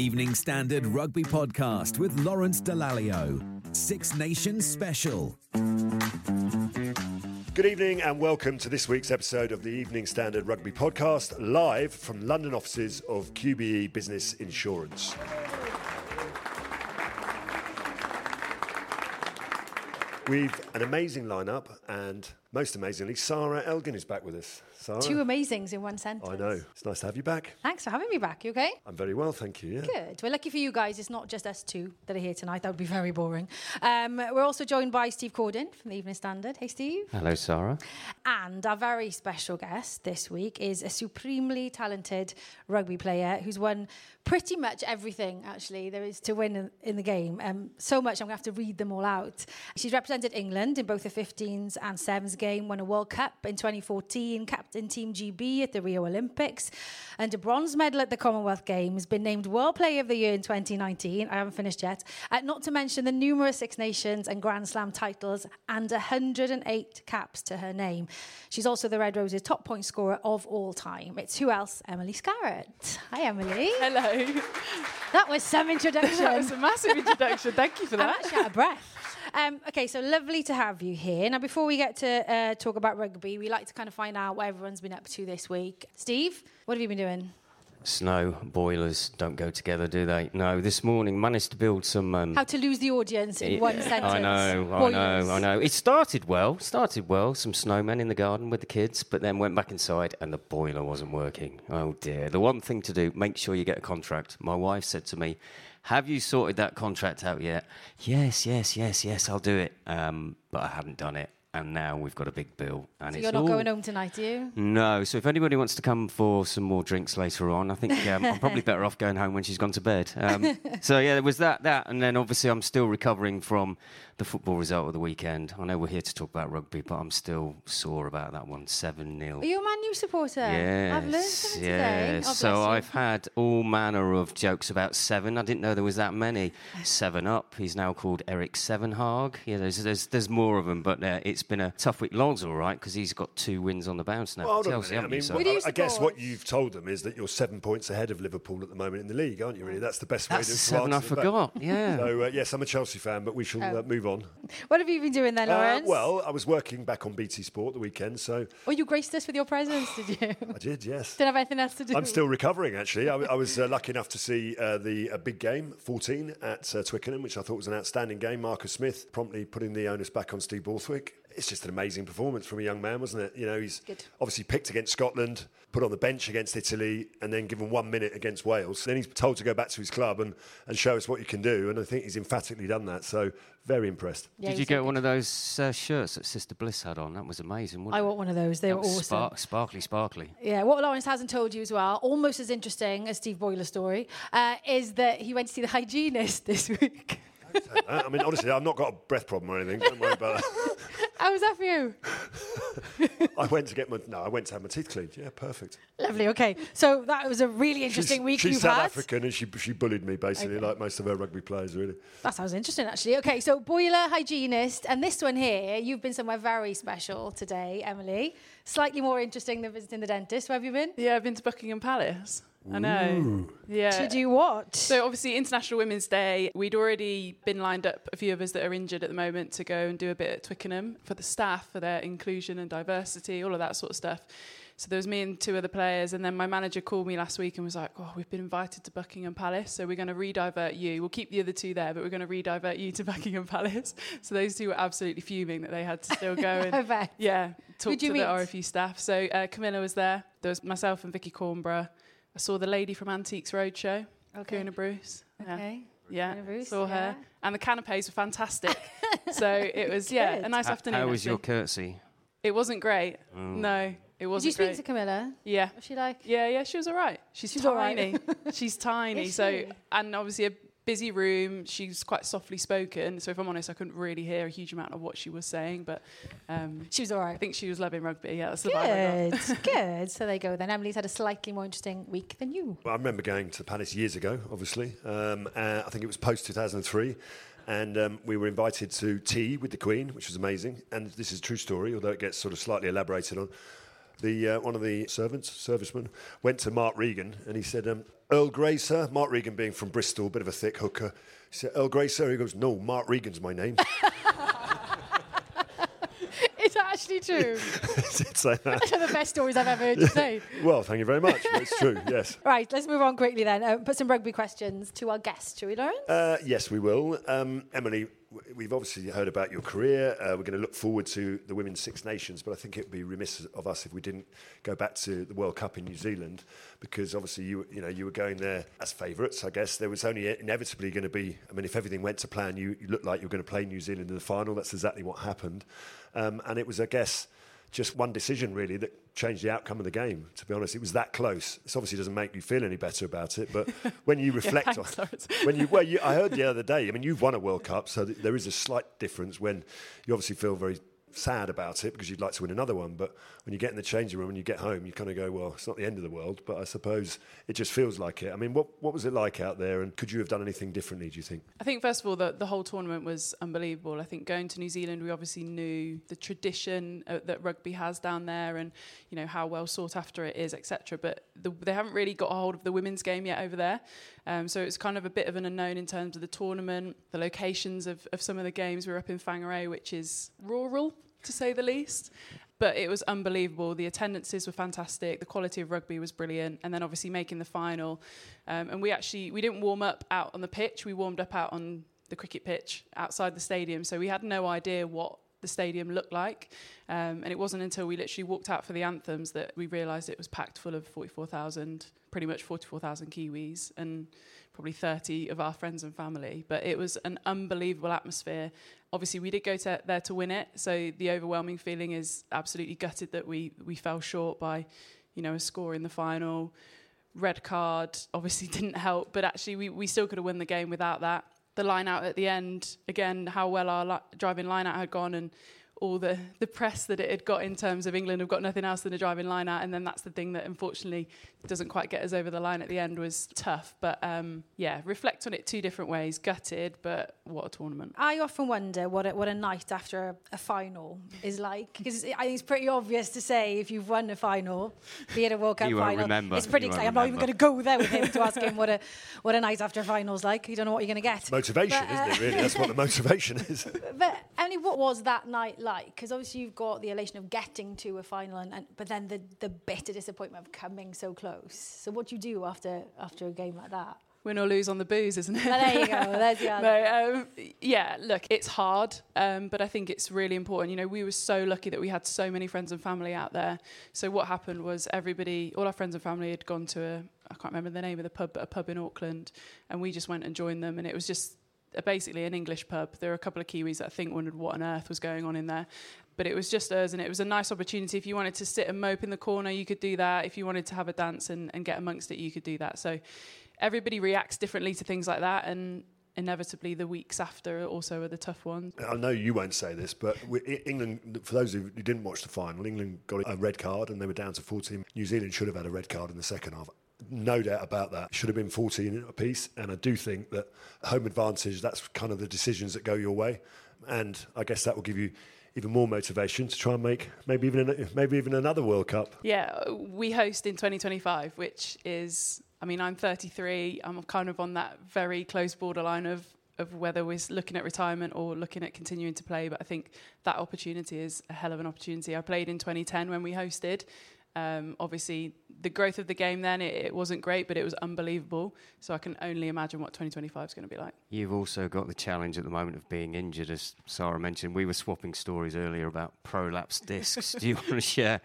Evening Standard Rugby Podcast with Lawrence Dallaglio. Six Nations Special. Good evening, and welcome to this week's episode of the Evening Standard Rugby Podcast, live from London offices of QBE Business Insurance. We've an amazing lineup, and most amazingly, Sarah Elgin is back with us. Sarah, Two amazings in one sentence. I know. It's nice to have you back. Thanks for having me back. You okay? I'm very well, thank you. Yeah. Good. We're lucky for you guys. It's not just us two that are here tonight. That would be very boring. Um, we're also joined by Steve Corden from the Evening Standard. Hey, Steve. Hello, Sarah. And our very special guest this week is a supremely talented rugby player who's won pretty much everything, actually, there is to win in, in the game. Um, so much, I'm going to have to read them all out. She's represented England in both the 15s and 7s game, won a World Cup in 2014, captain Team GB at the Rio Olympics, and a bronze medal at the Commonwealth Games, been named World Player of the Year in 2019. I haven't finished yet. Uh, not to mention the numerous Six Nations and Grand Slam titles and 108 caps to her name. She's also the Red Roses' top point scorer of all time. It's who else? Emily Scarratt. Hi, Emily. Hello. That was some introduction. that was a massive introduction. Thank you for that. I'm actually out of breath. Um, okay, so lovely to have you here. Now, before we get to uh, talk about rugby, we like to kind of find out what everyone's been up to this week. Steve, what have you been doing? Snow boilers don't go together, do they? No. This morning managed to build some. Um, How to lose the audience in one sentence. I know, I know, I know. It started well. Started well. Some snowmen in the garden with the kids, but then went back inside and the boiler wasn't working. Oh dear. The one thing to do: make sure you get a contract. My wife said to me. Have you sorted that contract out yet? Yes, yes, yes, yes, I'll do it. Um, but I haven't done it. And now we've got a big bill. And So it's you're not all- going home tonight, are you? No. So if anybody wants to come for some more drinks later on, I think um, I'm probably better off going home when she's gone to bed. Um, so yeah, there was that, that, and then obviously I'm still recovering from the football result of the weekend. I know we're here to talk about rugby, but I'm still sore about that one, seven 0 Are you a Man U supporter? Yes, I've learned something today. yes. Oh, so. I've had all manner of jokes about Seven. I didn't know there was that many. Seven Up. He's now called Eric Sevenhag. Yeah, there's there's, there's more of them, but uh, it's been a tough week. Long's all right because he's got two wins on the bounce now. Well, hold on a Chelsea. I haven't you? mean, So- Who I, I guess what you've told them is that you're seven points ahead of Liverpool at the moment in the league, aren't you? Really, that's the best That's way the to seven I answer them. forgot. Yeah. So uh, yes, I'm a Chelsea fan, but we shall uh, move on. What have you been doing then, Uh, Lawrence? well, I was working back on BT Sport the weekend, so Oh, you graced us with your presence, did you? I did. Yes. Didn't have anything else to do. I'm still recovering, actually. I, I was uh, lucky enough to see uh, the a big game, 14, at uh, Twickenham, which I thought was an outstanding game. Marcus Smith promptly putting the onus back on Steve Borthwick. It's just an amazing performance from a young man, wasn't it? You know, he's Good. obviously picked against Scotland, put on the bench against Italy, and then given one minute against Wales. Then he's told to go back to his club and, and show us what you can do. And I think he's emphatically done that. So, very impressed. Yeah, Did you get good. one of those uh, shirts that Sister Bliss had on? That was amazing. Wasn't I it? want one of those. They That were awesome. spark- sparkly, sparkly. Yeah, what Lawrence hasn't told you as well, almost as interesting as Steve Boyler's story, uh, is that he went to see the hygienist this week. I mean, honestly, I've not got a breath problem or anything. Don't worry about that. How was that for you? I went to get my no, I went to have my teeth cleaned. Yeah, perfect. Lovely. Okay, so that was a really interesting she's, week she's you've South had. African and she she bullied me basically, Okay. like most of her rugby players, really. That sounds interesting, actually. Okay, so boiler hygienist, and this one here, you've been somewhere very special today, Emily. Slightly more interesting than visiting the dentist. Where have you been? Yeah, I've been to Buckingham Palace. I know. Yeah. To do what? So obviously International Women's Day, we'd already been lined up a few of us that are injured at the moment to go and do a bit at Twickenham for the staff for their inclusion and diversity, all of that sort of stuff. So there was me and two other players, and then my manager called me last week and was like, "Oh, we've been invited to Buckingham Palace, so we're going to re-divert you. We'll keep the other two there, but we're going to re-divert you to Buckingham Palace." So those two were absolutely fuming that they had to still go and I bet. yeah, talk Who'd to you the meet? RFU staff. So uh, Camilla was there. There was myself and Vickii Cornborough. I saw the lady from Antiques Roadshow, Okay. Fiona Bruce. Yeah. Okay. Yeah, Fiona Bruce, saw her. yeah. And the canapes were fantastic. so it was, yeah, a nice How- afternoon. How was actually. your curtsy? It wasn't great. Mm. No, it wasn't Did you speak great. to Camilla? yeah. Was she like? Yeah, yeah, she was all right. She's, She's all right. tiny. She's tiny. Is so, she? and obviously a busy room. She's quite softly spoken. So if I'm honest, I couldn't really hear a huge amount of what she was saying. But um, She was all right. I think she was loving rugby. Yeah, that's the vibe Good, good. So there you go. Then Emily's had a slightly more interesting week than you. Well, I remember going to the Palace years ago, obviously. Um, uh, I think it was post 2003. And um, we were invited to tea with the Queen, which was amazing. And this is a true story, although it gets sort of slightly elaborated on. The, uh, one of the servants, servicemen, went to Mark Regan and he said, um, Earl Grey, sir. Mark Regan being from Bristol, bit of a thick hooker. He said, Earl Grey, sir. He goes, No, Mark Regan's my name. It's actually true. Did say that. One of the best stories I've ever heard you say. Well, thank you very much. It's true, yes. Right, let's move on quickly then. Uh, put some rugby questions to our guests, shall we, Lauren? Uh, yes, we will. Um, Emily, we've obviously heard about your career. Uh, we're going to look forward to the Women's Six Nations, but I think it would be remiss of us if we didn't go back to the World Cup in New Zealand, because obviously you you know you were going there as favourites. I guess there was only inevitably going to be. I mean, if everything went to plan, you, you looked like you were going to play New Zealand in the final. That's exactly what happened, um, and it was, I guess. Just one decision really that changed the outcome of the game. To be honest, it was that close. This obviously doesn't make you feel any better about it, but when you reflect thanks, on when you well, you, I heard the other day. I mean, you've won a World Cup, so th- there is a slight difference when you obviously feel very sad about it because you'd like to win another one. But when you get in the changing room and you get home, you kind of go, well, it's not the end of the world, but I suppose it just feels like it. I mean, what what was it like out there, and could you have done anything differently? Do you think? I think first of all, the, the whole tournament was unbelievable. I think going to New Zealand, we obviously knew the tradition uh, that rugby has down there, and you know how well sought after it is, etc. But the, they haven't really got a hold of the women's game yet over there, um, so it's kind of a bit of an unknown in terms of the tournament, the locations of, of some of the games. We were up in Whangarei, which is rural to say the least. But it was unbelievable. The attendances were fantastic. The quality of rugby was brilliant. And then obviously making the final. Um, and we actually we didn't warm up out on the pitch. We warmed up out on the cricket pitch outside the stadium. So we had no idea what the stadium looked like. Um, and it wasn't until we literally walked out for the anthems that we realised it was packed full of 44,000, pretty much 44,000 Kiwis and probably 30 of our friends and family. But it was an unbelievable atmosphere. Obviously, we did go to, there to win it. So the overwhelming feeling is absolutely gutted that we, we fell short by, you know, a score in the final. Red card obviously didn't help, but actually we, we still could have won the game without that. The line out at the end, again, how well our li- driving line out had gone and all the, the press that it had got in terms of England have got nothing else than a driving line out. And then that's the thing that unfortunately doesn't quite get us over the line at the end was tough. But um, yeah, reflect on it two different ways. Gutted, but what a tournament. I often wonder what a, what a night after a, a final is like because I think it's pretty obvious to say if you've won a final, be it a World Cup You won't final, remember. it's pretty You I'm not even going to go there with him to ask him what a what a night after a final's like. You don't know what you're going to get. Motivation, But, uh, isn't it? Really, that's what the motivation is. But Emily, what was that night like? Because obviously you've got the elation of getting to a final, and, and but then the the bitter disappointment of coming so close. So what do you do after after a game like that? Win or lose on the booze, isn't it? Well, there you go. There's the answer. no, um, yeah, look, it's hard, um, but I think it's really important. You know, we were so lucky that we had so many friends and family out there. So what happened was everybody, all our friends and family had gone to a, I can't remember the name of the pub, but a pub in Auckland, and we just went and joined them, and it was just basically an English pub. There were a couple of Kiwis that I think wondered what on earth was going on in there. But it was just us, and it was a nice opportunity. If you wanted to sit and mope in the corner, you could do that. If you wanted to have a dance and, and get amongst it, you could do that. So everybody reacts differently to things like that, and inevitably the weeks after also are the tough ones. I know you won't say this, but England, for those who didn't watch the final, England got a red card and they were down to 14. New Zealand should have had a red card in the second half. No doubt about that. Should have been 14 apiece. And I do think that home advantage, that's kind of the decisions that go your way. And I guess that will give you even more motivation to try and make maybe even maybe even another World Cup. Yeah, we host in 2025, which is, I mean, I'm 33. I'm kind of on that very close borderline of of whether we're looking at retirement or looking at continuing to play. But I think that opportunity is a hell of an opportunity. I played in 2010 when we hosted. Um, obviously, the growth of the game then it, it, wasn't great, but it was unbelievable. So I can only imagine what 2025 is going to be like. You've also got the challenge at the moment of being injured, as Sarah mentioned. We were swapping stories earlier about prolapse discs. Do you want to share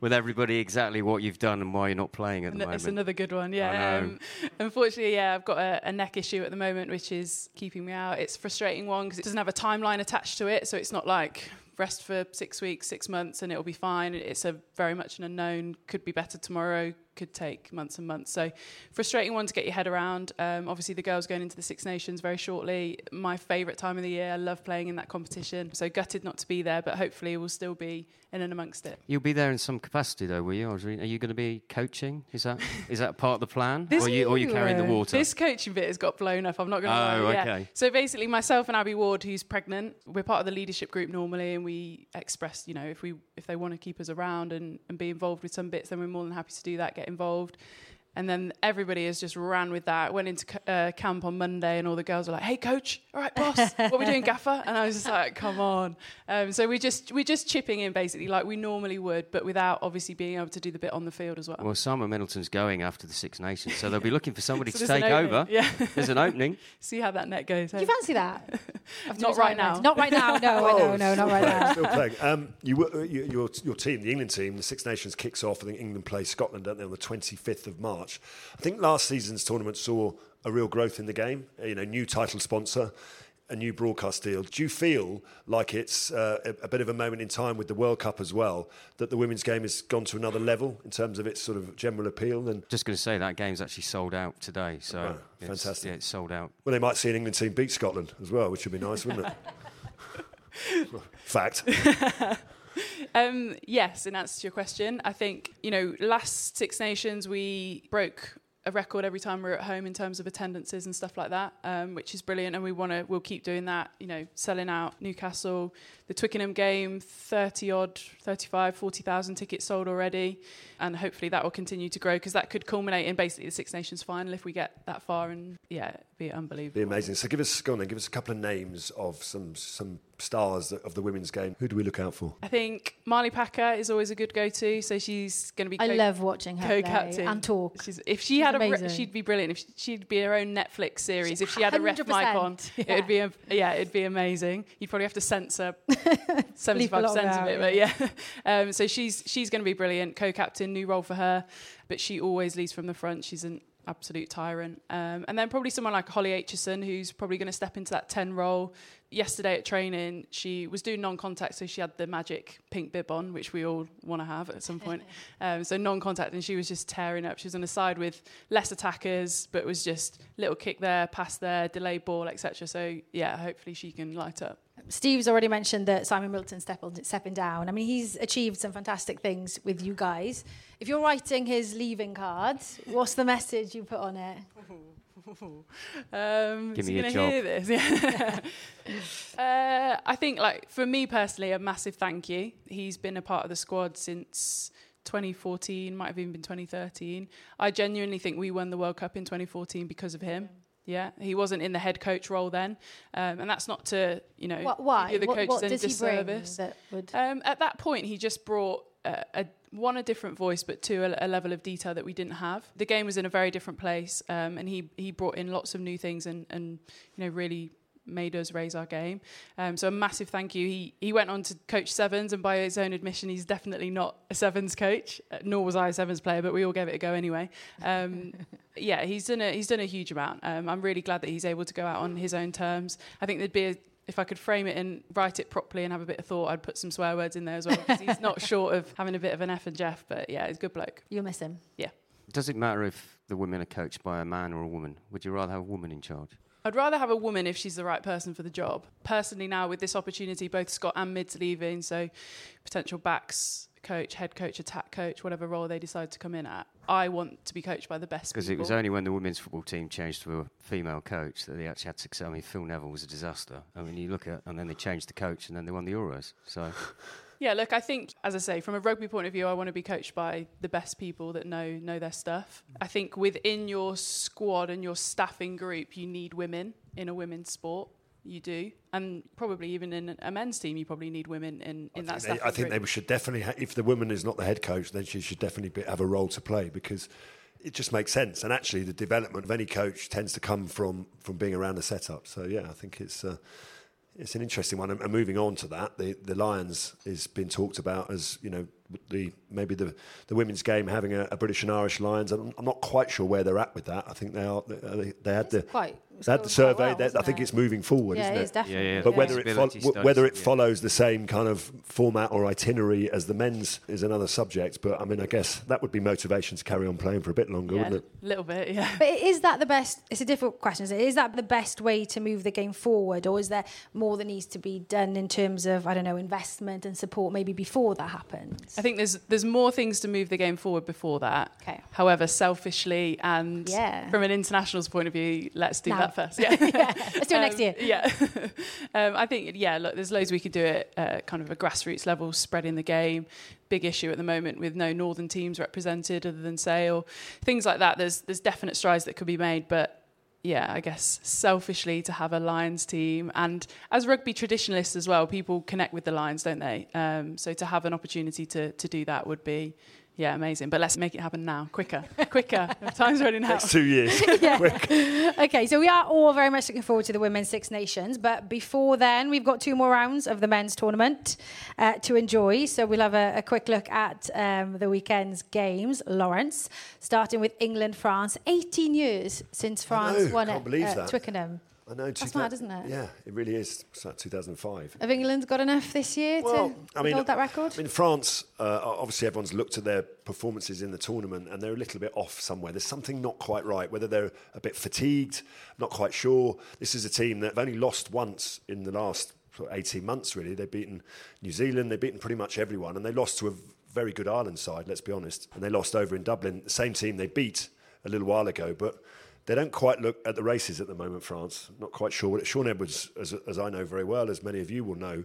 with everybody exactly what you've done and why you're not playing at the moment? It's another good one, yeah. Um, unfortunately, yeah, I've got a, a, neck issue at the moment, which is keeping me out. It's a frustrating one because it doesn't have a timeline attached to it, so it's not like rest for six weeks, six months, and it'll be fine. It's a very much an unknown. Could be better tomorrow. Could take months and months. So frustrating one to get your head around. Um, obviously, the girls going into the Six Nations very shortly. My favourite time of the year. I love playing in that competition. So gutted not to be there, but hopefully we'll still be in and amongst it. You'll be there in some capacity, though, will you? Are you going to be coaching? Is that is that part of the plan, or, you, or are you carrying the water? This coaching bit has got blown up. I'm not going to oh, lie. okay. Yeah. So basically, myself and Abbie Ward, who's pregnant, we're part of the leadership group normally, and we express, you know, if we if they want to keep us around and, and be involved with some bits, then we're more than happy to do that. Get involved. And then everybody has just ran with that. Went into uh, camp on Monday, and all the girls were like, "Hey, coach, all right, boss, what are we doing, gaffer?" And I was just like, "Come on!" Um, so we just we're just chipping in basically like we normally would, but without obviously being able to do the bit on the field as well. Well, Simon Middleton's going after the Six Nations, so they'll be looking for somebody so to take over. Yeah, there's an opening. See how that net goes. Do you fancy that? not right now. Not right now. No, oh, no, no, not right now. Still playing. Um, you, uh, you, your your team, the England team, the Six Nations kicks off. I think England play Scotland, don't they, on the 25th of March. I think last season's tournament saw a real growth in the game. You know, new title sponsor, a new broadcast deal. Do you feel like it's uh, a, a, bit of a moment in time with the World Cup as well that the women's game has gone to another level in terms of its sort of general appeal? And just going to say that game's actually sold out today, so oh, fantastic. It's, yeah, it's sold out. Well, they might see an England team beat Scotland as well, which would be nice, wouldn't it? Fact. Um, yes, in answer to your question, I think, you know, last Six Nations we broke a record every time we're at home in terms of attendances and stuff like that, um, which is brilliant. And we want to, we'll keep doing that, you know, selling out Newcastle, the Twickenham game, 30 odd, 35, 40,000 tickets sold already. And hopefully that will continue to grow because that could culminate in basically the Six Nations final if we get that far. And yeah, be unbelievable. Be amazing. So give us, go on then, give us a couple of names of some, some stars of the women's game. Who do we look out for? I think Marlie Packer is always a good go-to. So she's going to be. I love watching her co-captain and talk. She's, if she she's had amazing. a, re- she'd be brilliant. If she, would be her own Netflix series. If she had a ref mic on, yeah. it'd be a, yeah, it'd be amazing. You'd probably have to censor seventy-five percent of it, but yeah. Um, so she's she's going to be brilliant. Co-captain, new role for her, but she always leads from the front. She's an absolute tyrant. Um, and then probably someone like Holly Aitchison, who's probably going to step into that 10 role. Yesterday at training, she was doing non contact, so she had the magic pink bib on, which we all want to have at some point. um, so non contact, and she was just tearing up. She was on the side with less attackers, but was just little kick there, pass there, delayed ball, etc. So yeah, hopefully she can light up. Steve's already mentioned that Simon Middleton stepping down. I mean, he's achieved some fantastic things with you guys. If you're writing his leaving card, what's the message you put on it? um, Give me a job. Hear this? Yeah. uh, I think, like for me personally, a massive thank you. He's been a part of the squad since 2014, might have even been 2013. I genuinely think we won the World Cup in 2014 because of him. Yeah, he wasn't in the head coach role then, um, and that's not to you know what, why? the coaches what, what any disservice. That would... um, at that point, he just brought a, a one a different voice, but two a, a, level of detail that we didn't have. The game was in a very different place, um, and he he brought in lots of new things and and you know really made us raise our game. Um, so a massive thank you. He he went on to coach sevens, and by his own admission, he's definitely not a sevens coach. Uh, nor was I a sevens player, but we all gave it a go anyway. Um, yeah, he's done a he's done a huge amount. Um, I'm really glad that he's able to go out on his own terms. I think there'd be a, if I could frame it and write it properly and have a bit of thought, I'd put some swear words in there as well. Because he's not short of having a bit of an F and Jeff, but yeah, he's a good bloke. You'll miss him. Yeah. Does it matter if the women are coached by a man or a woman? Would you rather have a woman in charge? I'd rather have a woman if she's the right person for the job. Personally, now with this opportunity, both Scott and Mid's leaving, so potential backs coach, head coach, attack coach, whatever role they decide to come in at. I want to be coached by the best Because it was only when the women's football team changed to a female coach that they actually had success. I mean, Phil Neville was a disaster. I mean, you look at, and then they changed the coach, and then they won the Euros. So Yeah, look, I think, as I say, from a rugby point of view, I want to be coached by the best people that know know their stuff. I think within your squad and your staffing group, you need women in a women's sport. You do, and probably even in a men's team, you probably need women in, in that think, they, I think group. they should definitely, ha- if the woman is not the head coach, then she should definitely be, have a role to play because it just makes sense. And actually, the development of any coach tends to come from from being around the setup. So yeah, I think it's. Uh, it's an interesting one, and moving on to that, the, the Lions has been talked about as you know the maybe the, the women's game having a, a British and Irish Lions. I'm, I'm not quite sure where they're at with that. I think they are. They, they had the quite- they had the survey. well, They- I think it? it's moving forward, yeah, isn't it it? is definitely. Yeah, yeah. But Yeah. whether it fol- Feasibility whether it yeah. follows the same kind of format or itinerary as the men's is another subject. But I mean, I guess that would be motivation to carry on playing for a bit longer, yeah, wouldn't it? a little bit, yeah. But is that the best? It's a difficult question. Is, it? is that the best way to move the game forward, or is there more that needs to be done in terms of I don't know investment and support maybe before that happens? I think there's there's more things to move the game forward before that. Okay. However, selfishly and Yeah. from an international's point of view, let's do Now. that first. Yeah. yeah, let's do it next Um, year. Yeah. um, I think, yeah, look, there's loads we could do at uh, kind of a grassroots level, spreading the game. Big issue at the moment with no northern teams represented other than Sale. Things like that. There's there's definite strides that could be made, but yeah, I guess selfishly to have a Lions team and as rugby traditionalists as well, people connect with the Lions, don't they? Um, so to have an opportunity to to do that would be yeah, amazing. But let's make it happen now, quicker, quicker. Time's running out. Next two years. Okay, so we are all very much looking forward to the Women's Six Nations, but before then, we've got two more rounds of the men's tournament uh, to enjoy. So we'll have a, a quick look at um, the weekend's games. Lawrence, starting with England France. 18 years since France know, won at uh. Twickenham. I know. That's 2000 mad, isn't it? Yeah, it really is. It's like 2005. Have England got enough this year Well, to I mean, hold that record? I mean, France. Uh, obviously, everyone's looked at their performances in the tournament, and they're a little bit off somewhere. There's something not quite right. Whether they're a bit fatigued, not quite sure. This is a team that have only lost once in the last 18 months. Really, they've beaten New Zealand. They've beaten pretty much everyone, and they lost to a very good Ireland side. Let's be honest. And they lost over in Dublin. The same team they beat a little while ago, but. They don't quite look at the races at the moment, France. Not quite sure what it. Shaun Edwards, as, as I know very well, as many of you will know,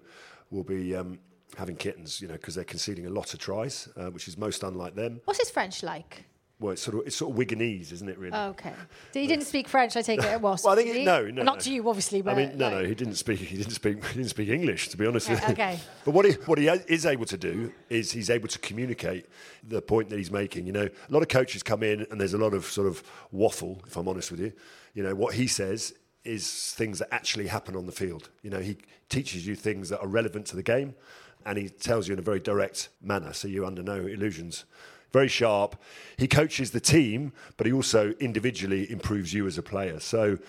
will be um, having kittens, you know, because they're conceding a lot of tries, uh, which is most unlike them. What's his French like? Well, it's sort of it's sort of Wiganese, isn't it? Really. Okay. So he didn't speak French, I take it it was. Well, I think it- no, no, Not no. to you, obviously, but. I mean, no, like- no, he didn't speak. He didn't speak. He didn't speak English, to be honest. with Okay, you. okay. But what he what he is able to do is he's able to communicate the point that he's making. You know, a lot of coaches come in and there's a lot of sort of waffle. If I'm honest with you, you know what he says is things that actually happen on the field. You know, he teaches you things that are relevant to the game, and he tells you in a very direct manner, so you're under no illusions. Very sharp. He coaches the team, but he also individually improves you as a player. So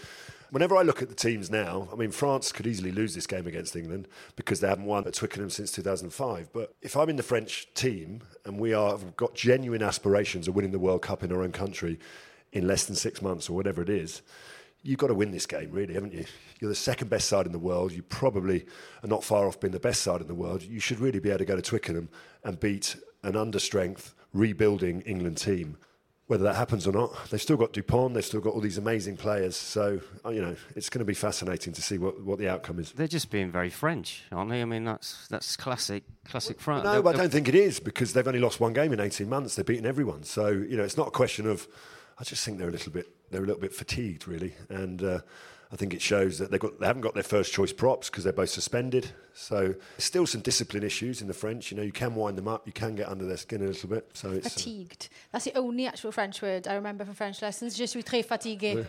whenever I look at the teams now, I mean, France could easily lose this game against England because they haven't won at Twickenham since 2005. But if I'm in the French team and we are, have got genuine aspirations of winning the World Cup in our own country in less than six months or whatever it is, you've got to win this game, really, haven't you? You're the second best side in the world. You probably are not far off being the best side in the world. You should really be able to go to Twickenham and beat an understrength, rebuilding England team. Whether that happens or not, they've still got Dupont, they've still got all these amazing players. So, uh, you know, it's going to be fascinating to see what, what the outcome is. they're just being very French, aren't they? I mean, that's that's classic classic France. No, but I don't think it is because they've only lost one game in 18 months. They've beaten everyone. So, you know, it's not a question of, I just think they're a little bit, they're a little bit fatigued, really. And uh, I think it shows that they've got, they haven't got their first choice props because they're both suspended. So, still some discipline issues in the French. You know, you can wind them up, you can get under their skin a little bit. So, it's. uh, Fatigued. That's the only actual French word I remember from French lessons. Je suis très fatigué.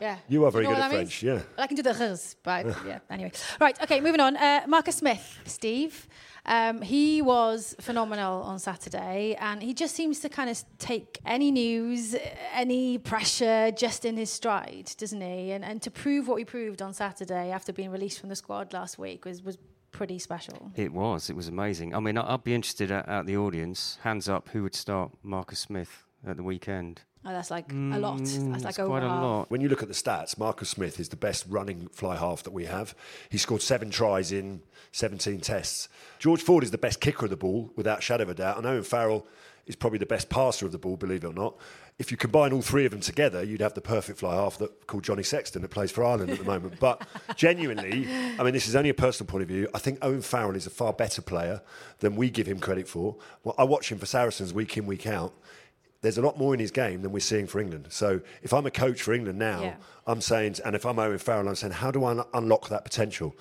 Yeah. You are very know good at that means? French, yeah. I can do the rs, but yeah. Anyway, right. Okay, moving on. Uh, Marcus Smith, Steve. Um, he was phenomenal on Saturday, and he just seems to kind of take any news, any pressure, just in his stride, doesn't he? And and to prove what he proved on Saturday after being released from the squad last week was was pretty special. It was. It was amazing. I mean, I'd be interested at, at the audience. Hands up, who would start Marcus Smith at the weekend? Oh, that's like a mm, lot. That's like over quite a half. lot. When you look at the stats, Marcus Smith is the best running fly half that we have. He scored seven tries in 17 tests. George Ford is the best kicker of the ball, without a shadow of a doubt. And Owen Farrell is probably the best passer of the ball, believe it or not. If you combine all three of them together, you'd have the perfect fly half that called Johnny Sexton that plays for Ireland at the moment. But genuinely, I mean, this is only a personal point of view. I think Owen Farrell is a far better player than we give him credit for. Well, I watch him for Saracens week in, week out there's a lot more in his game than we're seeing for England. So if I'm a coach for England now, Yeah. I'm saying, and if I'm Owen Farrell, I'm saying, how do I un- unlock that potential?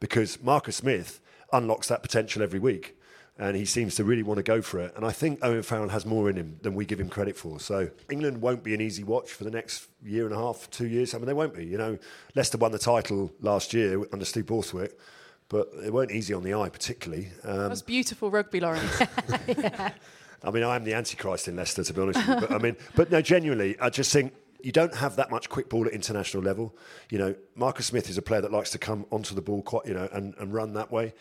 Because Marcus Smith unlocks that potential every week. And he seems to really want to go for it. And I think Owen Farrell has more in him than we give him credit for. So England won't be an easy watch for the next year and a half, two years. I mean, they won't be. You know, Leicester won the title last year under Steve Borthwick, but it weren't easy on the eye, particularly. Um, That's beautiful rugby, Lawrence. I mean, I am the antichrist in Leicester, to be honest you. But I mean, but no, genuinely, I just think you don't have that much quick ball at international level. You know, Marcus Smith is a player that likes to come onto the ball quite, you know, and, and run that way.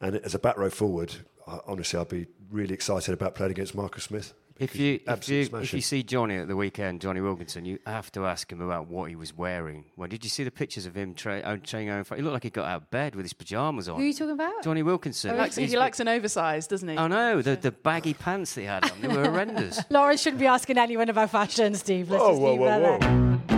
And as a back row forward, I, honestly, I'd be really excited about playing against Marcus Smith. If you if you, if you see Johnny at the weekend, Jonny Wilkinson, you have to ask him about what he was wearing. Well, did you see the pictures of him tra- uh, training Owen He looked like he got out of bed with his pajamas on. Who are you talking about? Jonny Wilkinson. he, likes, he likes an oversized, doesn't he? Oh no, the, the baggy pants that he had on, they were horrendous. Lawrence shouldn't be asking anyone about fashion, Steve. Let's Whoa, just whoa, leave whoa, that there. whoa.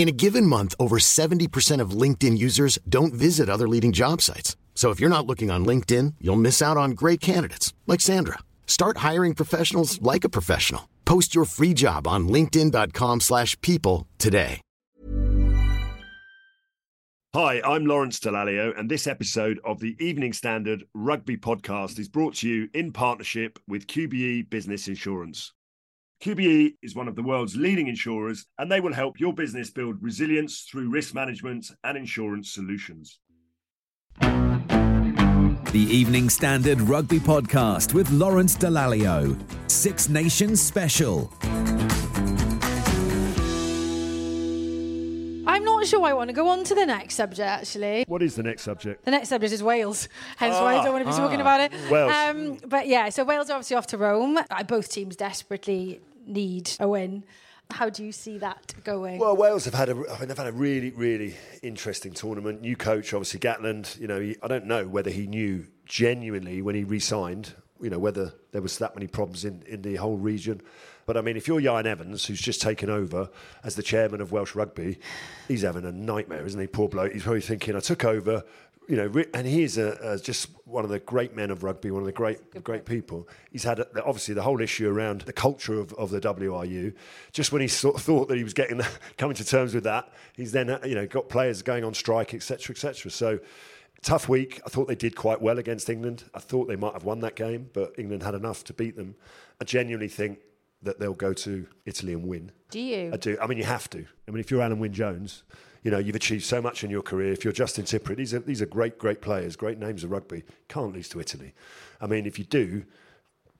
In a given month, over 70% of LinkedIn users don't visit other leading job sites. So if you're not looking on LinkedIn, you'll miss out on great candidates like Sandra. Start hiring professionals like a professional. Post your free job on linkedin.com/people today. Hi, I'm Lawrence Dallaglio, and this episode of the Evening Standard Rugby Podcast is brought to you in partnership with QBE Business Insurance. QBE is one of the world's leading insurers, and they will help your business build resilience through risk management and insurance solutions. The Evening Standard Rugby Podcast with Lawrence Dallaglio. Six Nations Special. I'm not sure I want to go on to the next subject, actually. What is the next subject? The next subject is Wales, hence why I don't want to be talking about it. Wales. Um, but yeah, so Wales are obviously off to Rome. Both teams desperately need a win. How do you see that going? Well, Wales have had a, I mean, they've had a really, really interesting tournament. New coach, obviously Gatland. You know, he, I don't know whether he knew genuinely when he re-signed. You know, whether there was that many problems in, in the whole region. But I mean, if you're Ieuan Evans, who's just taken over as the chairman of Welsh Rugby, he's having a nightmare, isn't he? Poor bloke. He's probably thinking, I took over. You know, and he's a, a, just one of the great men of rugby, one of the great great people. He's had a, obviously the whole issue around the culture of, of the WRU. Just when he sort of thought that he was getting coming to terms with that, he's then you know got players going on strike, etc., etc. So tough week. I thought they did quite well against England. I thought they might have won that game, but England had enough to beat them. I genuinely think that they'll go to Italy and win. do you? I do. I mean, you have to. I mean, if you're Alun Wyn Jones, you know you've achieved so much in your career. If you're Justin Tipuric, these are these are great, great players, great names of rugby. Can't lose to Italy. I mean, if you do,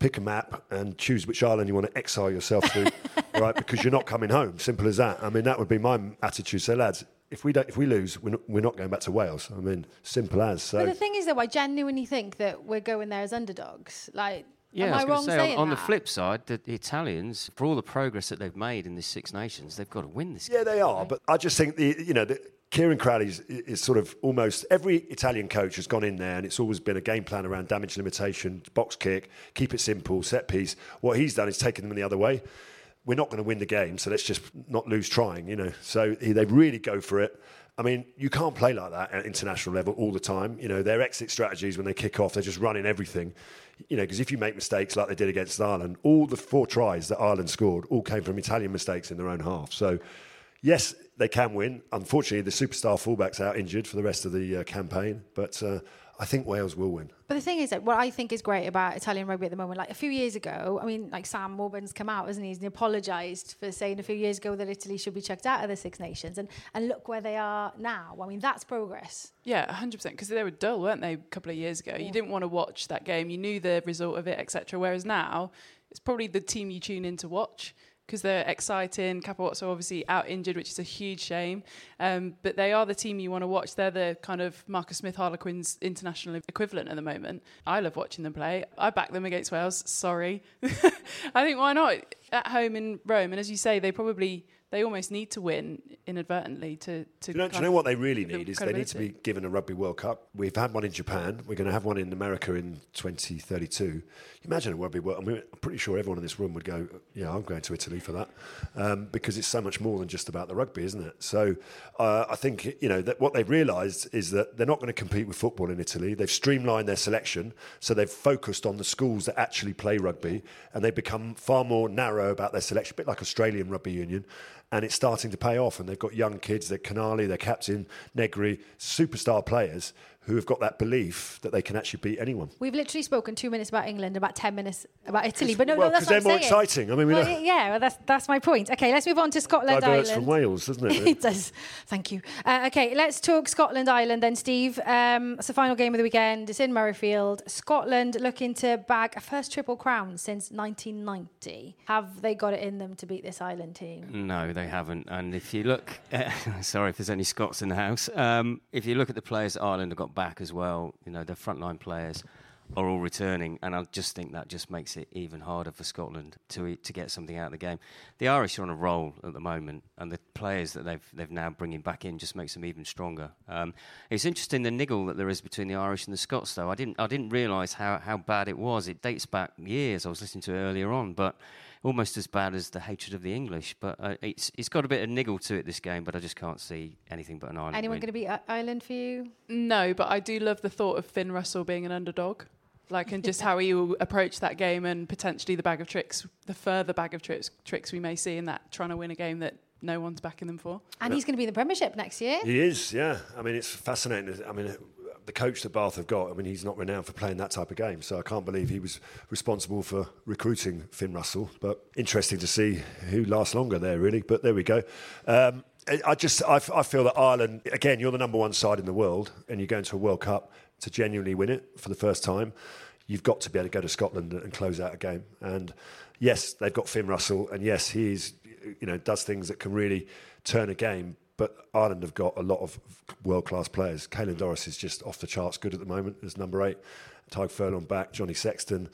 pick a map and choose which island you want to exile yourself to, right? Because you're not coming home. Simple as that. I mean, that would be my attitude. So, lads, if we don't, if we lose, we're not, we're not going back to Wales. I mean, simple as. So. but the thing is, though, I genuinely think that we're going there as underdogs. Like, Yeah, am I I, was wrong going to say, saying on, on the flip side, the, the Italians, for all the progress that they've made in the Six Nations, they've got to win this Yeah, game. they are. But I just think the you know the, Kieran Crowley is, is sort of almost every Italian coach has gone in there, and it's always been a game plan around damage limitation, box kick, keep it simple, set piece. What he's done is taken them the other way. We're not going to win the game, so let's just not lose trying. You know, so they really go for it. I mean, you can't play like that at international level all the time. You know, their exit strategies when they kick off, they're just running everything. You know, because if you make mistakes like they did against Ireland, all the four tries that Ireland scored all came from Italian mistakes in their own half. So, yes, they can win. Unfortunately, the superstar fullback's out injured for the rest of the uh, campaign, but uh, I think Wales will win. But the thing is that what I think is great about Italian rugby at the moment, like a few years ago, I mean, like Sam Warburton's come out, hasn't he? And he apologised for saying a few years ago that Italy should be chucked out of the Six Nations, and and look where they are now. I mean, that's progress. Yeah, 100%. Because they were dull, weren't they, a couple of years ago? You didn't want to watch that game. You knew the result of it, etc. Whereas now, it's probably the team you tune in to watch because they're exciting. Capuozzo obviously out injured, which is a huge shame. Um, but they are the team you want to watch. They're the kind of Marcus Smith Harlequins international equivalent at the moment. I love watching them play. I back them against Wales. Sorry. I think why not? At home in Rome. And as you say, they probably they almost need to win inadvertently to. to do, you know, do you know what they really need is they need to be given a Rugby World Cup. We've had one in Japan. We're going to have one in America in 2032. Imagine a Rugby World. I mean, I'm pretty sure everyone in this room would go, "Yeah, I'm going to Italy for that," um, because it's so much more than just about the rugby, isn't it? So uh, I think you know that what they've realised is that they're not going to compete with football in Italy. They've streamlined their selection, so they've focused on the schools that actually play rugby, and they've become far more narrow about their selection, a bit like Australian Rugby Union and it's starting to pay off. And they've got young kids, they're Canali, their captain, Negri, superstar players who have got that belief that they can actually beat anyone. We've literally spoken two minutes about England, about ten minutes about Italy, but no, well, no, that's they're more saying. exciting. I mean, we well, know. yeah, well, that's that's my point. Okay, let's move on to Scotland Diverts Ireland. from Wales, doesn't it? it does. Thank you. Uh, okay, let's talk Scotland Ireland then, Steve. Um, it's the final game of the weekend. It's in Murrayfield. Scotland looking to bag a first triple crown since 1990. Have they got it in them to beat this Ireland team? No, they haven't. And if you look, sorry if there's any Scots in the house. Um, if you look at the players Ireland have got back as well, you know, the frontline players are all returning, and I just think that just makes it even harder for Scotland to to get something out of the game. The Irish are on a roll at the moment, and the players that they've they've now bringing back in just makes them even stronger. Um, it's interesting the niggle that there is between the Irish and the Scots, though. I didn't I didn't realise how how bad it was. It dates back years. I was listening to it earlier on, but almost as bad as the hatred of the English. But uh, it's it's got a bit of niggle to it this game, but I just can't see anything but an Ireland. Anyone going to be I- Ireland for you? No, but I do love the thought of Finn Russell being an underdog. Like, and just how he will approach that game and potentially the bag of tricks, the further bag of tricks, tricks we may see in that trying to win a game that no one's backing them for. And he's going to be in the Premiership next year. He is, yeah. I mean, it's fascinating. I mean, the coach that Bath have got, I mean, he's not renowned for playing that type of game. So I can't believe he was responsible for recruiting Finn Russell. But interesting to see who lasts longer there, really. But there we go. Um, I- just, I feel that Ireland, again, you're the number one side in the world, and you're going to a World Cup to genuinely win it for the first time. You've got to be able to go to Scotland and close out a game. And yes, they've got Finn Russell, and yes, he's, you know, does things that can really turn a game. But Ireland have got a lot of world class players. Caelan Doris is just off the charts good at the moment as number eight. Tadhg Furlong back, Johnny Sexton,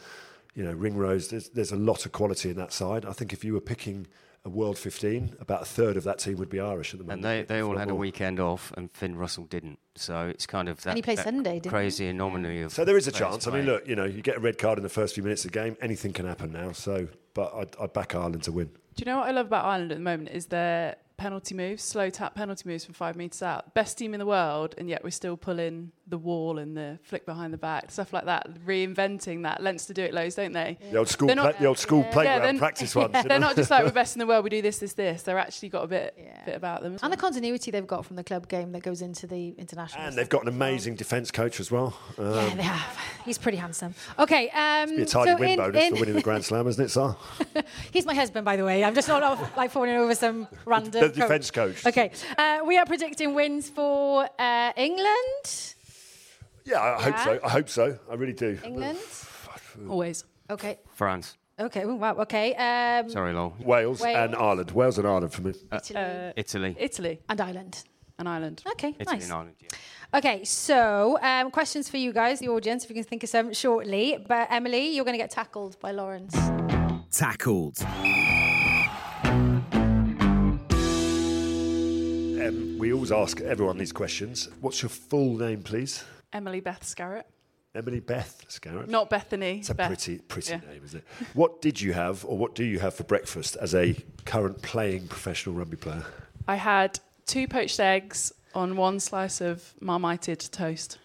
you know, Ringrose. There's, there's a lot of quality in that side. I think if you were picking a world 15, about a third of that team would be Irish at the moment. And they, they all had not a weekend off, and Finn Russell didn't. So it's kind of that, he played that Sunday, didn't he? crazy anomaly of. So there is a players chance. I mean, look, you know, you get a red card in the first few minutes of the game, anything can happen now. So, but I'd, I'd back Ireland to win. Do you know what I love about Ireland at the moment is their penalty moves, slow tap penalty moves from five metres out. Best team in the world, and yet we're still pulling the wall and the flick behind the back, stuff like that. Reinventing that. Leinster do it loads, don't they? The old school, They're play, not- the old school playground they're- practice ones. you They're know? not just like we're best in the world, we do this, this, this. They're actually got a bit, Yeah. bit about them. as And the continuity they've got from the club game that goes into the international. And they've got an as well. amazing defence coach as well. Um, Yeah, they have. He's pretty handsome. Okay. Um, be a tidy so win in- bonus in- for winning the Grand Slam, isn't it, Sar? He's my husband, by the way. I'm just not off, like falling over some random. The defence coach. Okay. Uh, we are predicting wins for uh, England. Yeah, I hope so. I hope so. I really do. England. Always. Okay. France. Okay. oh, Wow. Okay. Um, Sorry, Lol. Wales, Wales. and Ireland. Wales and Ireland for me. Italy Uh, Italy. Italy and Ireland. and Ireland. Okay. Italy nice. and Ireland. Yeah. Okay. So um, questions for you guys, the audience, if you can think of some shortly. But Emily, you're going to get tackled by Lawrence. Tackled. Um, we always ask everyone these questions. What's your full name, please? Emily Beth Scarratt. Emily Beth Scarratt. Not Bethany. It's a Beth. pretty, pretty Yeah. name, isn't it? What did you have, or what do you have for breakfast as a current playing professional rugby player? I had two poached eggs on one slice of marmited toast.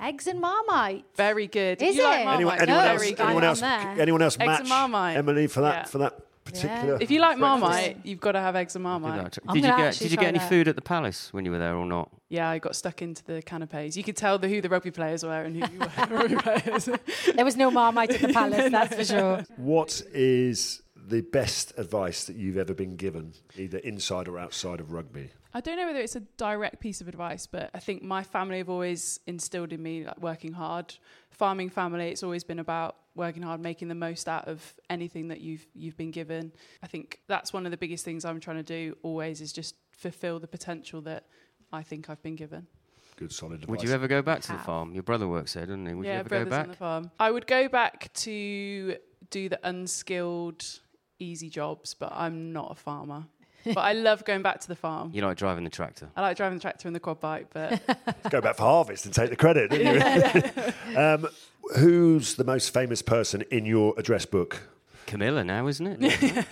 Eggs and Marmite. Very good. Is you like it? Marmite? Anyone, anyone No, else? very good. Anyone else? Anyone else Eggs match and Marmite. Emily for that Yeah. for that particular. If you like breakfast? Marmite, you've got to have eggs and Marmite. that. Did you get Did you get any that. food at the palace when you were there or not? Yeah, I got stuck into the canapes. You could tell the, who the rugby players were and who you were rugby players. There was no Marmite at the palace, that's for sure. What is the best advice that you've ever been given, either inside or outside of rugby? I don't know whether it's a direct piece of advice, but I think my family have always instilled in me like working hard. Farming family, it's always been about working hard, making the most out of anything that you've you've been given. I think that's one of the biggest things I'm trying to do always is just fulfill the potential that I think I've been given. Good, solid advice. Would you ever go back to the farm? Your brother works there, doesn't he? Would yeah, you ever brothers go back? on the farm. I would go back to do the unskilled, easy jobs, but I'm not a farmer. but I love going back to the farm. You like driving the tractor? I like driving the tractor and the quad bike, but Go back for harvest and take the credit, didn't you? um, who's the most famous person in your address book? Camilla now, isn't it?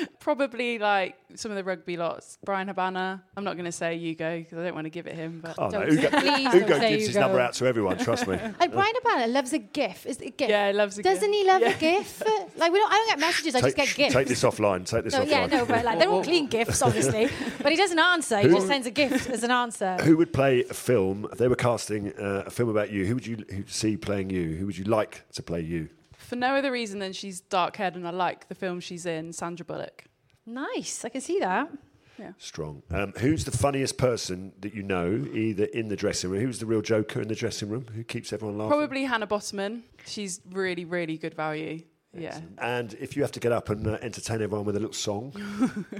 probably like some of the rugby lots. Bryan Habana. I'm not going to say Hugo because I don't want to give it him, but Oh, no. Don't Hugo, please Hugo don't say gives his number out to everyone, trust me. Like Bryan Habana loves a GIF. Is it a GIF? yeah, he loves a gift. Doesn't gift. he love Yeah. a GIF? like we don't. I don't get messages. I just get GIFs. take this offline. Take this No, offline. yeah, no, but like they're all clean gifts, obviously. but he doesn't answer. He Who- just sends a gift as an answer. Who would play a film? They were casting uh, a film about you, who would you who see playing you? Who would you like to play you? For no other reason than she's dark haired and I like the film she's in, Sandra Bullock. Nice. I can see that. Yeah. Strong. Um, who's the funniest person that you know, either in the dressing room? Who's the real joker in the dressing room? Who keeps everyone laughing? Probably Hannah Botterman. She's really, really good value. Yeah. And if you have to get up and uh, entertain everyone with a little song,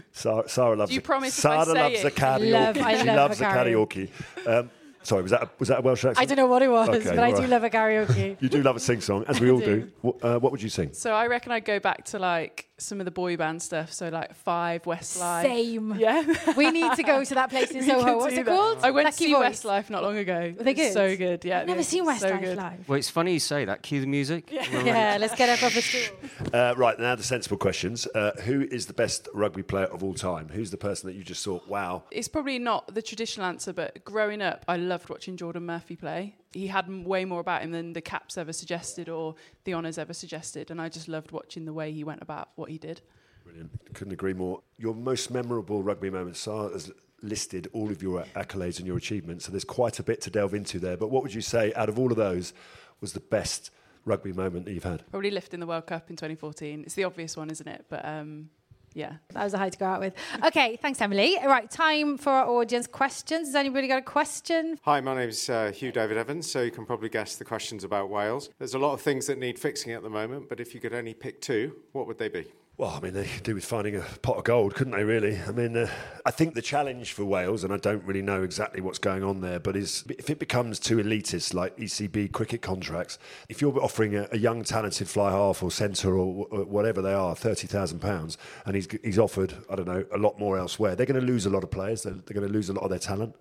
Sarah, Sarah loves. Do you a- promise I Sarah say loves it? a karaoke. Love- I she love loves a a karaoke. Um, sorry, was that a, was that a Welsh accent? I don't know what it was, Okay, but I do love a karaoke. You do love a sing song, as we all do. do. What, uh, what would you sing? So I reckon I'd go back to like some of the boy band stuff. So like Five, Westlife. Same. Yeah. We need to go to that place in We Soho. What's it that. called? I went Lucky to see Voice. Westlife not long ago. Were they It's good? So good. Yeah. I've never it's seen so Westlife good. live. well, it's funny you say that. Cue the music. Yeah, let's get up off the stool. Uh, right now, the sensible questions. Uh, who is the best rugby player of all time? Who's the person that you just thought, wow? It's probably not the traditional answer, but growing up, I loved watching Jordan Murphy play. He had way more about him than the caps ever suggested or the honours ever suggested, and I just loved watching the way he went about what he did. Brilliant. Couldn't agree more. Your most memorable rugby moments Sarah has listed all of your accolades and your achievements, so there's quite a bit to delve into there. But what would you say out of all of those was the best rugby moment that you've had? Probably lifting the World Cup in 2014. It's the obvious one, isn't it? But um, yeah. That was a high to go out with. Okay, thanks, Emily. All right, time for our audience questions. Has anybody got a question? Hi, my name's uh, Hugh David Evans, so you can probably guess the questions about Wales. There's a lot of things that need fixing at the moment, but if you could only pick two, what would they be? Well, I mean, they could do with finding a pot of gold, couldn't they, really? I mean, uh, I think the challenge for Wales, and I don't really know exactly what's going on there, but is if it becomes too elitist, like ECB cricket contracts, if you're offering a, a young, talented fly half or centre or, wh- whatever they are, £30,000, and he's, he's offered, I don't know, a lot more elsewhere, they're going to lose a lot of players. They're, they're going to lose a lot of their talent.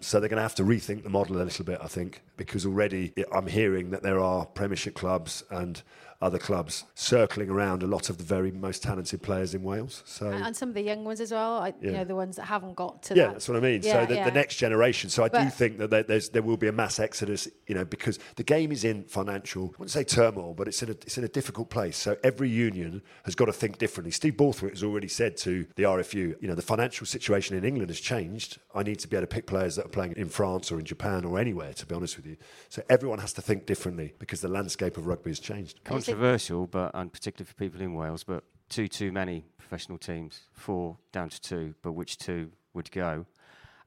So they're going to have to rethink the model a little bit, I think, because already I'm hearing that there are Premiership clubs and other clubs circling around a lot of the very most talented players in Wales. So And, and some of the young ones as well. I, You know, the ones that haven't got to yeah, that. that's what I mean. Yeah, so the, yeah. the next generation. So I do think that there, there's there will be a mass exodus. You know, because the game is in financial. I wouldn't say turmoil, but it's in a it's in a difficult place. So every union has got to think differently. Steve Borthwick has already said to the RFU, you know, the financial situation in England has changed. I need to be able to pick players that are playing in France or in Japan or anywhere. To be honest with you, so everyone has to think differently because the landscape of rugby has changed. Controversial, but and particularly for people in Wales, but too too many professional teams, four down to two, but which two would go?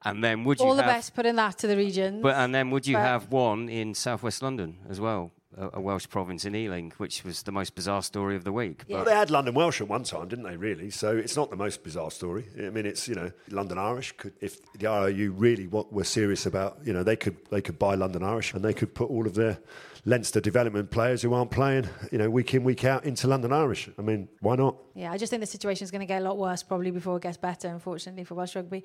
And then would you All the have, best putting that to the regions. But and then would you have one in southwest London as well, a, a Welsh province in Ealing, which was the most bizarre story of the week. Yeah. Well, they had London Welsh at one time, didn't they? Really, so it's not the most bizarre story. I mean, it's you know London Irish could, if the IRFU really wa- were serious about, you know, they could they could buy London Irish and they could put all of their Leinster development players who aren't playing, you know, week in week out into London Irish. I mean, why not? Yeah, I just think the situation is going to get a lot worse probably before it gets better, unfortunately, for Welsh rugby.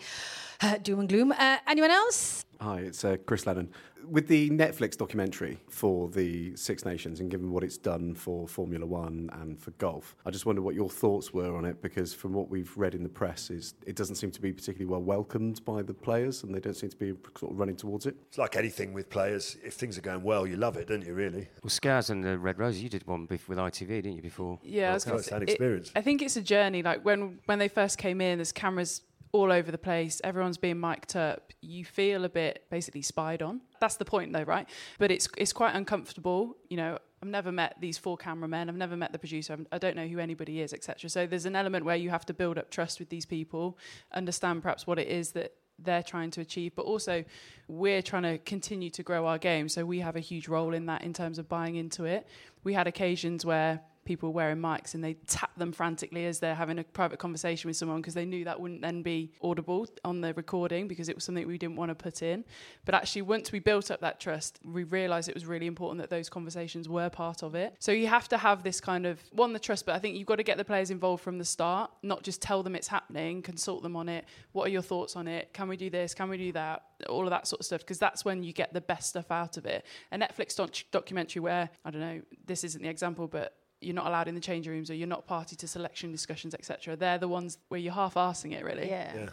Uh, doom and gloom. Uh, anyone else? Hi, it's uh, Chris Lennon. With the Netflix documentary for the Six Nations and given what it's done for Formula One and for golf, I just wonder what your thoughts were on it because from what we've read in the press is it doesn't seem to be particularly well welcomed by the players and they don't seem to be sort of running towards it. It's like anything with players. If things are going well, you love it, don't you? You? Really? Well, Scars and the Red Roses, you did one bef- with ITV, didn't you? Before. Yeah, I was Well, gonna it's say- an it- experience. I think it's a journey. Like when when they first came in, there's cameras all over the place. Everyone's being mic'd up. You feel a bit basically spied on. That's the point, though, right? But it's it's quite uncomfortable. You know, I've never met these four cameramen. I've never met the producer. I'm- I don't know who anybody is, etc. So there's an element where you have to build up trust with these people, understand perhaps what it is that they're trying to achieve, but also we're trying to continue to grow our game. So we have a huge role in that in terms of buying into it. We had occasions where people wearing mics and they tap them frantically as they're having a private conversation with someone because they knew that wouldn't then be audible on the recording because it was something we didn't want to put in. But actually, once we built up that trust, we realised it was really important that those conversations were part of it. So you have to have this kind of one, the trust, but I think you've got to get the players involved from the start, not just tell them it's happening, consult them on it. What are your thoughts on it? Can we do this? Can we do that? All of that sort of stuff, because that's when you get the best stuff out of it. A Netflix doc- documentary where, I don't know, this isn't the example, but you're not allowed in the change rooms or you're not party to selection discussions, etc. They're the ones where you're half-arsing it, really. Yeah. Yeah.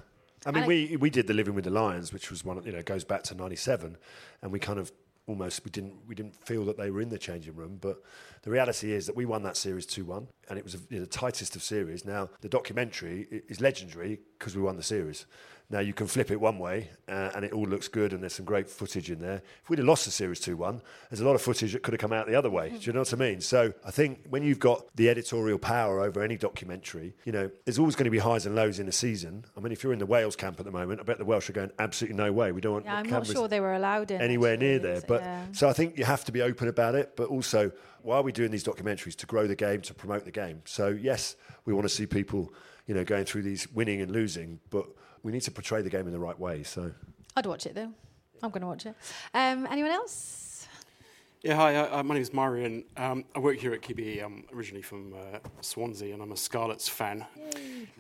I mean, And we we did the Living with the Lions, which was one of, you know goes back to '97, and we kind of almost we didn't we didn't feel that they were in the changing room, but the reality is that we won that series two one, and it was you know, the tightest of series. Now the documentary is legendary because we won the series. Now you can flip it one way, uh, and it all looks good, and there's some great footage in there. If we'd have lost the series two one, there's a lot of footage that could have come out the other way. Do you know what I mean? So I think when you've got the editorial power over any documentary, you know, there's always going to be highs and lows in a season. I mean, if you're in the Wales camp at the moment, I bet the Welsh are going absolutely no way. We don't want Yeah, I'm not sure they were allowed in. anywhere actually, near there. But Yeah. so I think you have to be open about it, but also why are we doing these documentaries to grow the game, to promote the game? So yes, we want to see people, you know, going through these winning and losing, but we need to portray the game in the right way. So I'd watch it though. I'm going to watch it. Um, anyone else? Yeah, hi, uh, uh, my name is Marion. Um, I work here at QBE. I'm originally from uh, Swansea and I'm a Scarlets fan.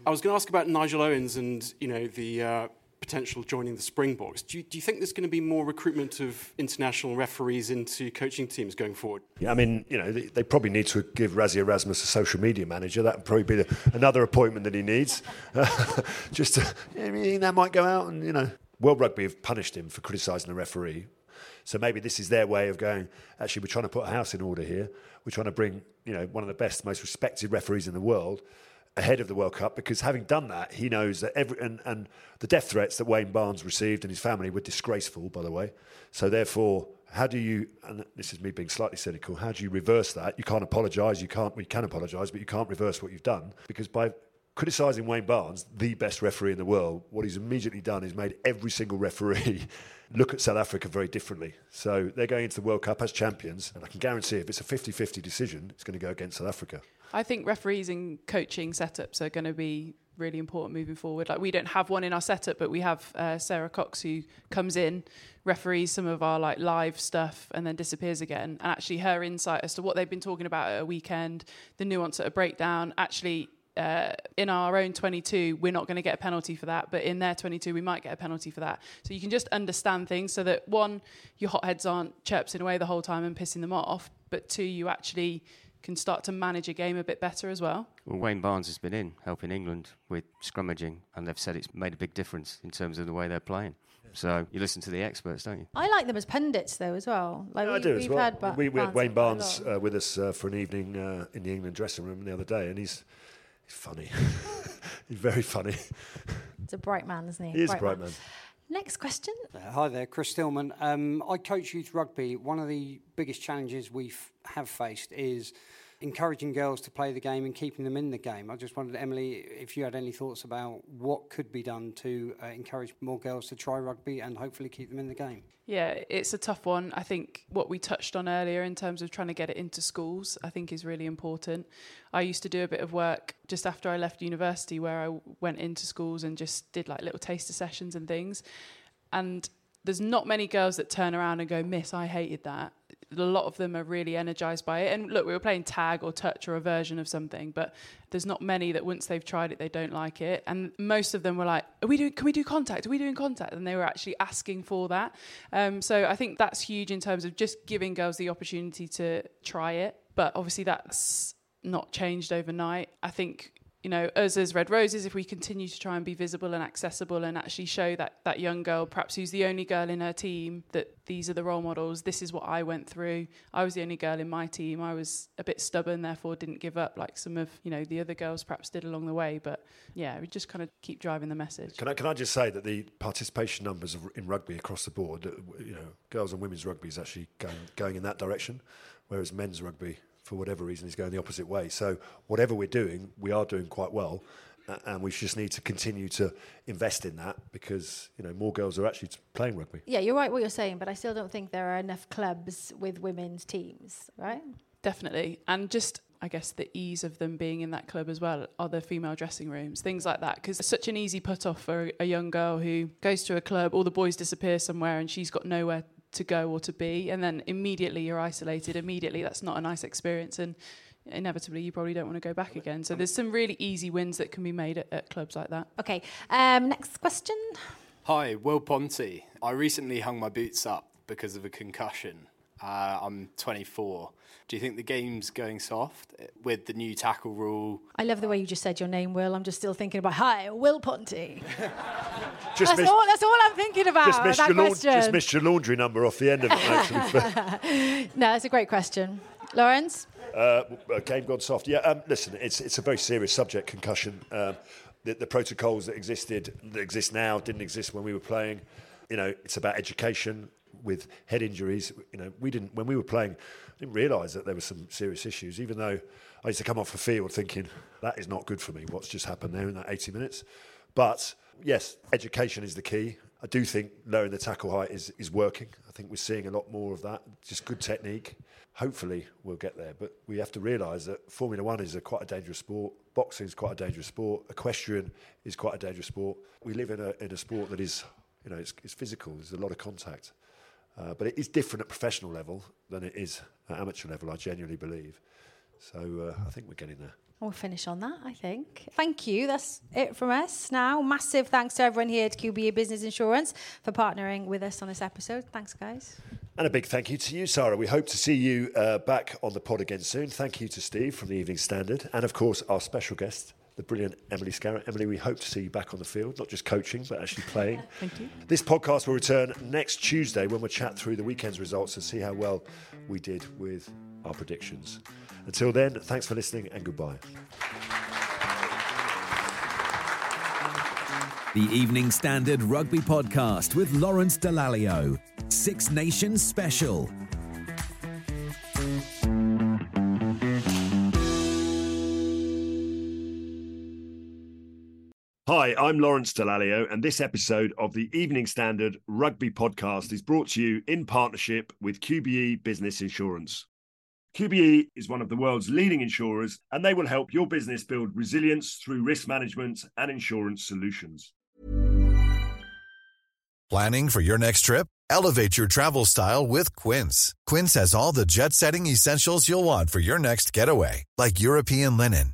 I was going to ask about Nigel Owens and, you know, the uh, potential joining the Springboks. Do you, do you think there's going to be more recruitment of international referees into coaching teams going forward? yeah, I mean, you know, they, they probably need to give Rassie Erasmus a social media manager. That would probably be the, another appointment that he needs. Just to, I mean, that might go out and you know, World Rugby have punished him for criticising the referee. So maybe this is their way of going. Actually, we're trying to put a house in order here. We're trying to bring, you know, one of the best, most respected referees in the world ahead of the World Cup because having done that, he knows that every and, and the death threats that Wayne Barnes received and his family were disgraceful, by the way. So therefore, how do you? And this is me being slightly cynical. How do you reverse that? You can't apologise. You can't. We can apologise, but you can't reverse what you've done because by criticising Wayne Barnes, the best referee in the world, what he's immediately done is made every single referee look at South Africa very differently. So they're going into the World Cup as champions, and I can guarantee if it's a 50 50 decision, it's going to go against South Africa. I think referees and coaching setups are going to be really important moving forward. Like we don't have one in our setup, but we have uh, Sara Cox who comes in, referees some of our like live stuff, and then disappears again. And actually, her insight as to what they've been talking about at a weekend, the nuance at a breakdown, actually. Uh, in our own 22, we're not going to get a penalty for that, but in their 22, we might get a penalty for that. So you can just understand things so that one, your hotheads aren't chirping away the whole time and pissing them off, but two, you actually can start to manage a game a bit better as well. Well, Wayne Barnes has been in helping England with scrummaging, and they've said it's made a big difference in terms of the way they're playing. So you listen to the experts, don't you? I like them as pundits though as well. Like Yeah, we, I do we've as well. had ba- we, we had Wayne Barnes uh, with us uh, for an evening uh, in the England dressing room the other day, and he's he's funny. he's very funny. It's a bright man, isn't he? He is a bright man. Next question. Uh, Hi there, Chris Stillman. Um, I coach youth rugby. One of the biggest challenges we have faced is encouraging girls to play the game and keeping them in the game. I just wondered, Emily, if you had any thoughts about what could be done to uh, encourage more girls to try rugby and hopefully keep them in the game. Yeah, it's a tough one. I think what we touched on earlier in terms of trying to get it into schools, I think is really important. I used to do a bit of work just after I left university where I went into schools and just did like little taster sessions and things. And there's not many girls that turn around and go, Miss, I hated that. A lot of them are really energized by it. And look, we were playing tag or touch or a version of something, but there's not many that once they've tried it, they don't like it. And most of them were like, Are we doing, can we do contact? Are we doing contact? And they were actually asking for that. Um, so I think that's huge in terms of just giving girls the opportunity to try it. But obviously, that's not changed overnight. I think you know, us as Red Roses, if we continue to try and be visible and accessible and actually show that that young girl, perhaps who's the only girl in her team, that these are the role models. This is what I went through. I was the only girl in my team. I was a bit stubborn, therefore didn't give up like some of you know the other girls perhaps did along the way. But yeah, we just kind of keep driving the message. Can I can I just say that the participation numbers in rugby across the board, uh, you know, girls and women's rugby is actually going going in that direction, whereas men's rugby for whatever reason is going the opposite way. So whatever we're doing, we are doing quite well, uh, and we just need to continue to invest in that because you know more girls are actually playing rugby. Yeah, you're right what you're saying, but I still don't think there are enough clubs with women's teams, right? Definitely, and just I guess the ease of them being in that club as well other female dressing rooms, things like that. Because it's such an easy put off for a young girl who goes to a club, all the boys disappear somewhere, and she's got nowhere to go or to be, and then immediately you're isolated. Immediately, that's not a nice experience, and inevitably you probably don't want to go back again. So there's some really easy wins that can be made at, at clubs like that. Okay, um, next question. Hi, Will Ponty. I recently hung my boots up because of a concussion. Uh, I'm 24. Do you think the game's going soft with the new tackle rule? I love the way you just said your name, Will. I'm just still thinking about, hi, Will Ponty. Just that's, missed- all, that's all I'm thinking about. Just missed, that your laun- question. just missed your laundry number off the end of it, actually. no, that's a great question. Lawrence? Uh, uh, game gone soft. Yeah, um, listen, it's it's a very serious subject. Concussion. Um, the, the protocols that existed that exist now didn't exist when we were playing. You know, it's about education with head injuries. You know, we didn't when we were playing. I didn't realise that there were some serious issues. Even though I used to come off the field thinking that is not good for me. What's just happened there in that 80 minutes? But yes, education is the key. I do think lowering the tackle height is, is working. I think we're seeing a lot more of that. Just good technique. Hopefully, we'll get there. But we have to realise that Formula One is a quite a dangerous sport. Boxing is quite a dangerous sport. Equestrian is quite a dangerous sport. We live in a, in a sport that is, you know, it's, it's physical. There's a lot of contact. Uh, but it is different at professional level than it is at amateur level, I genuinely believe. So uh, I think we're getting there. We'll finish on that, I think. Thank you. That's it from us now. Massive thanks to everyone here at QBE Business Insurance for partnering with us on this episode. Thanks, guys. And a big thank you to you, Sarah. We hope to see you uh, back on the pod again soon. Thank you to Steve from the Evening Standard. And of course, our special guest, the brilliant Emily Scarratt. Emily, we hope to see you back on the field, not just coaching, but actually playing. Thank you. This podcast will return next Tuesday when we'll chat through the weekend's results and see how well we did with our predictions. Until then, thanks for listening and goodbye. The Evening Standard Rugby Podcast with Lawrence Dallaglio. Six Nations Special. Hi, I'm Lawrence Dallaglio, and this episode of the Evening Standard Rugby Podcast is brought to you in partnership with QBE Business Insurance. QBE is one of the world's leading insurers, and they will help your business build resilience through risk management and insurance solutions. Planning for your next trip? Elevate your travel style with Quince. Quince has all the jet setting essentials you'll want for your next getaway, like European linen,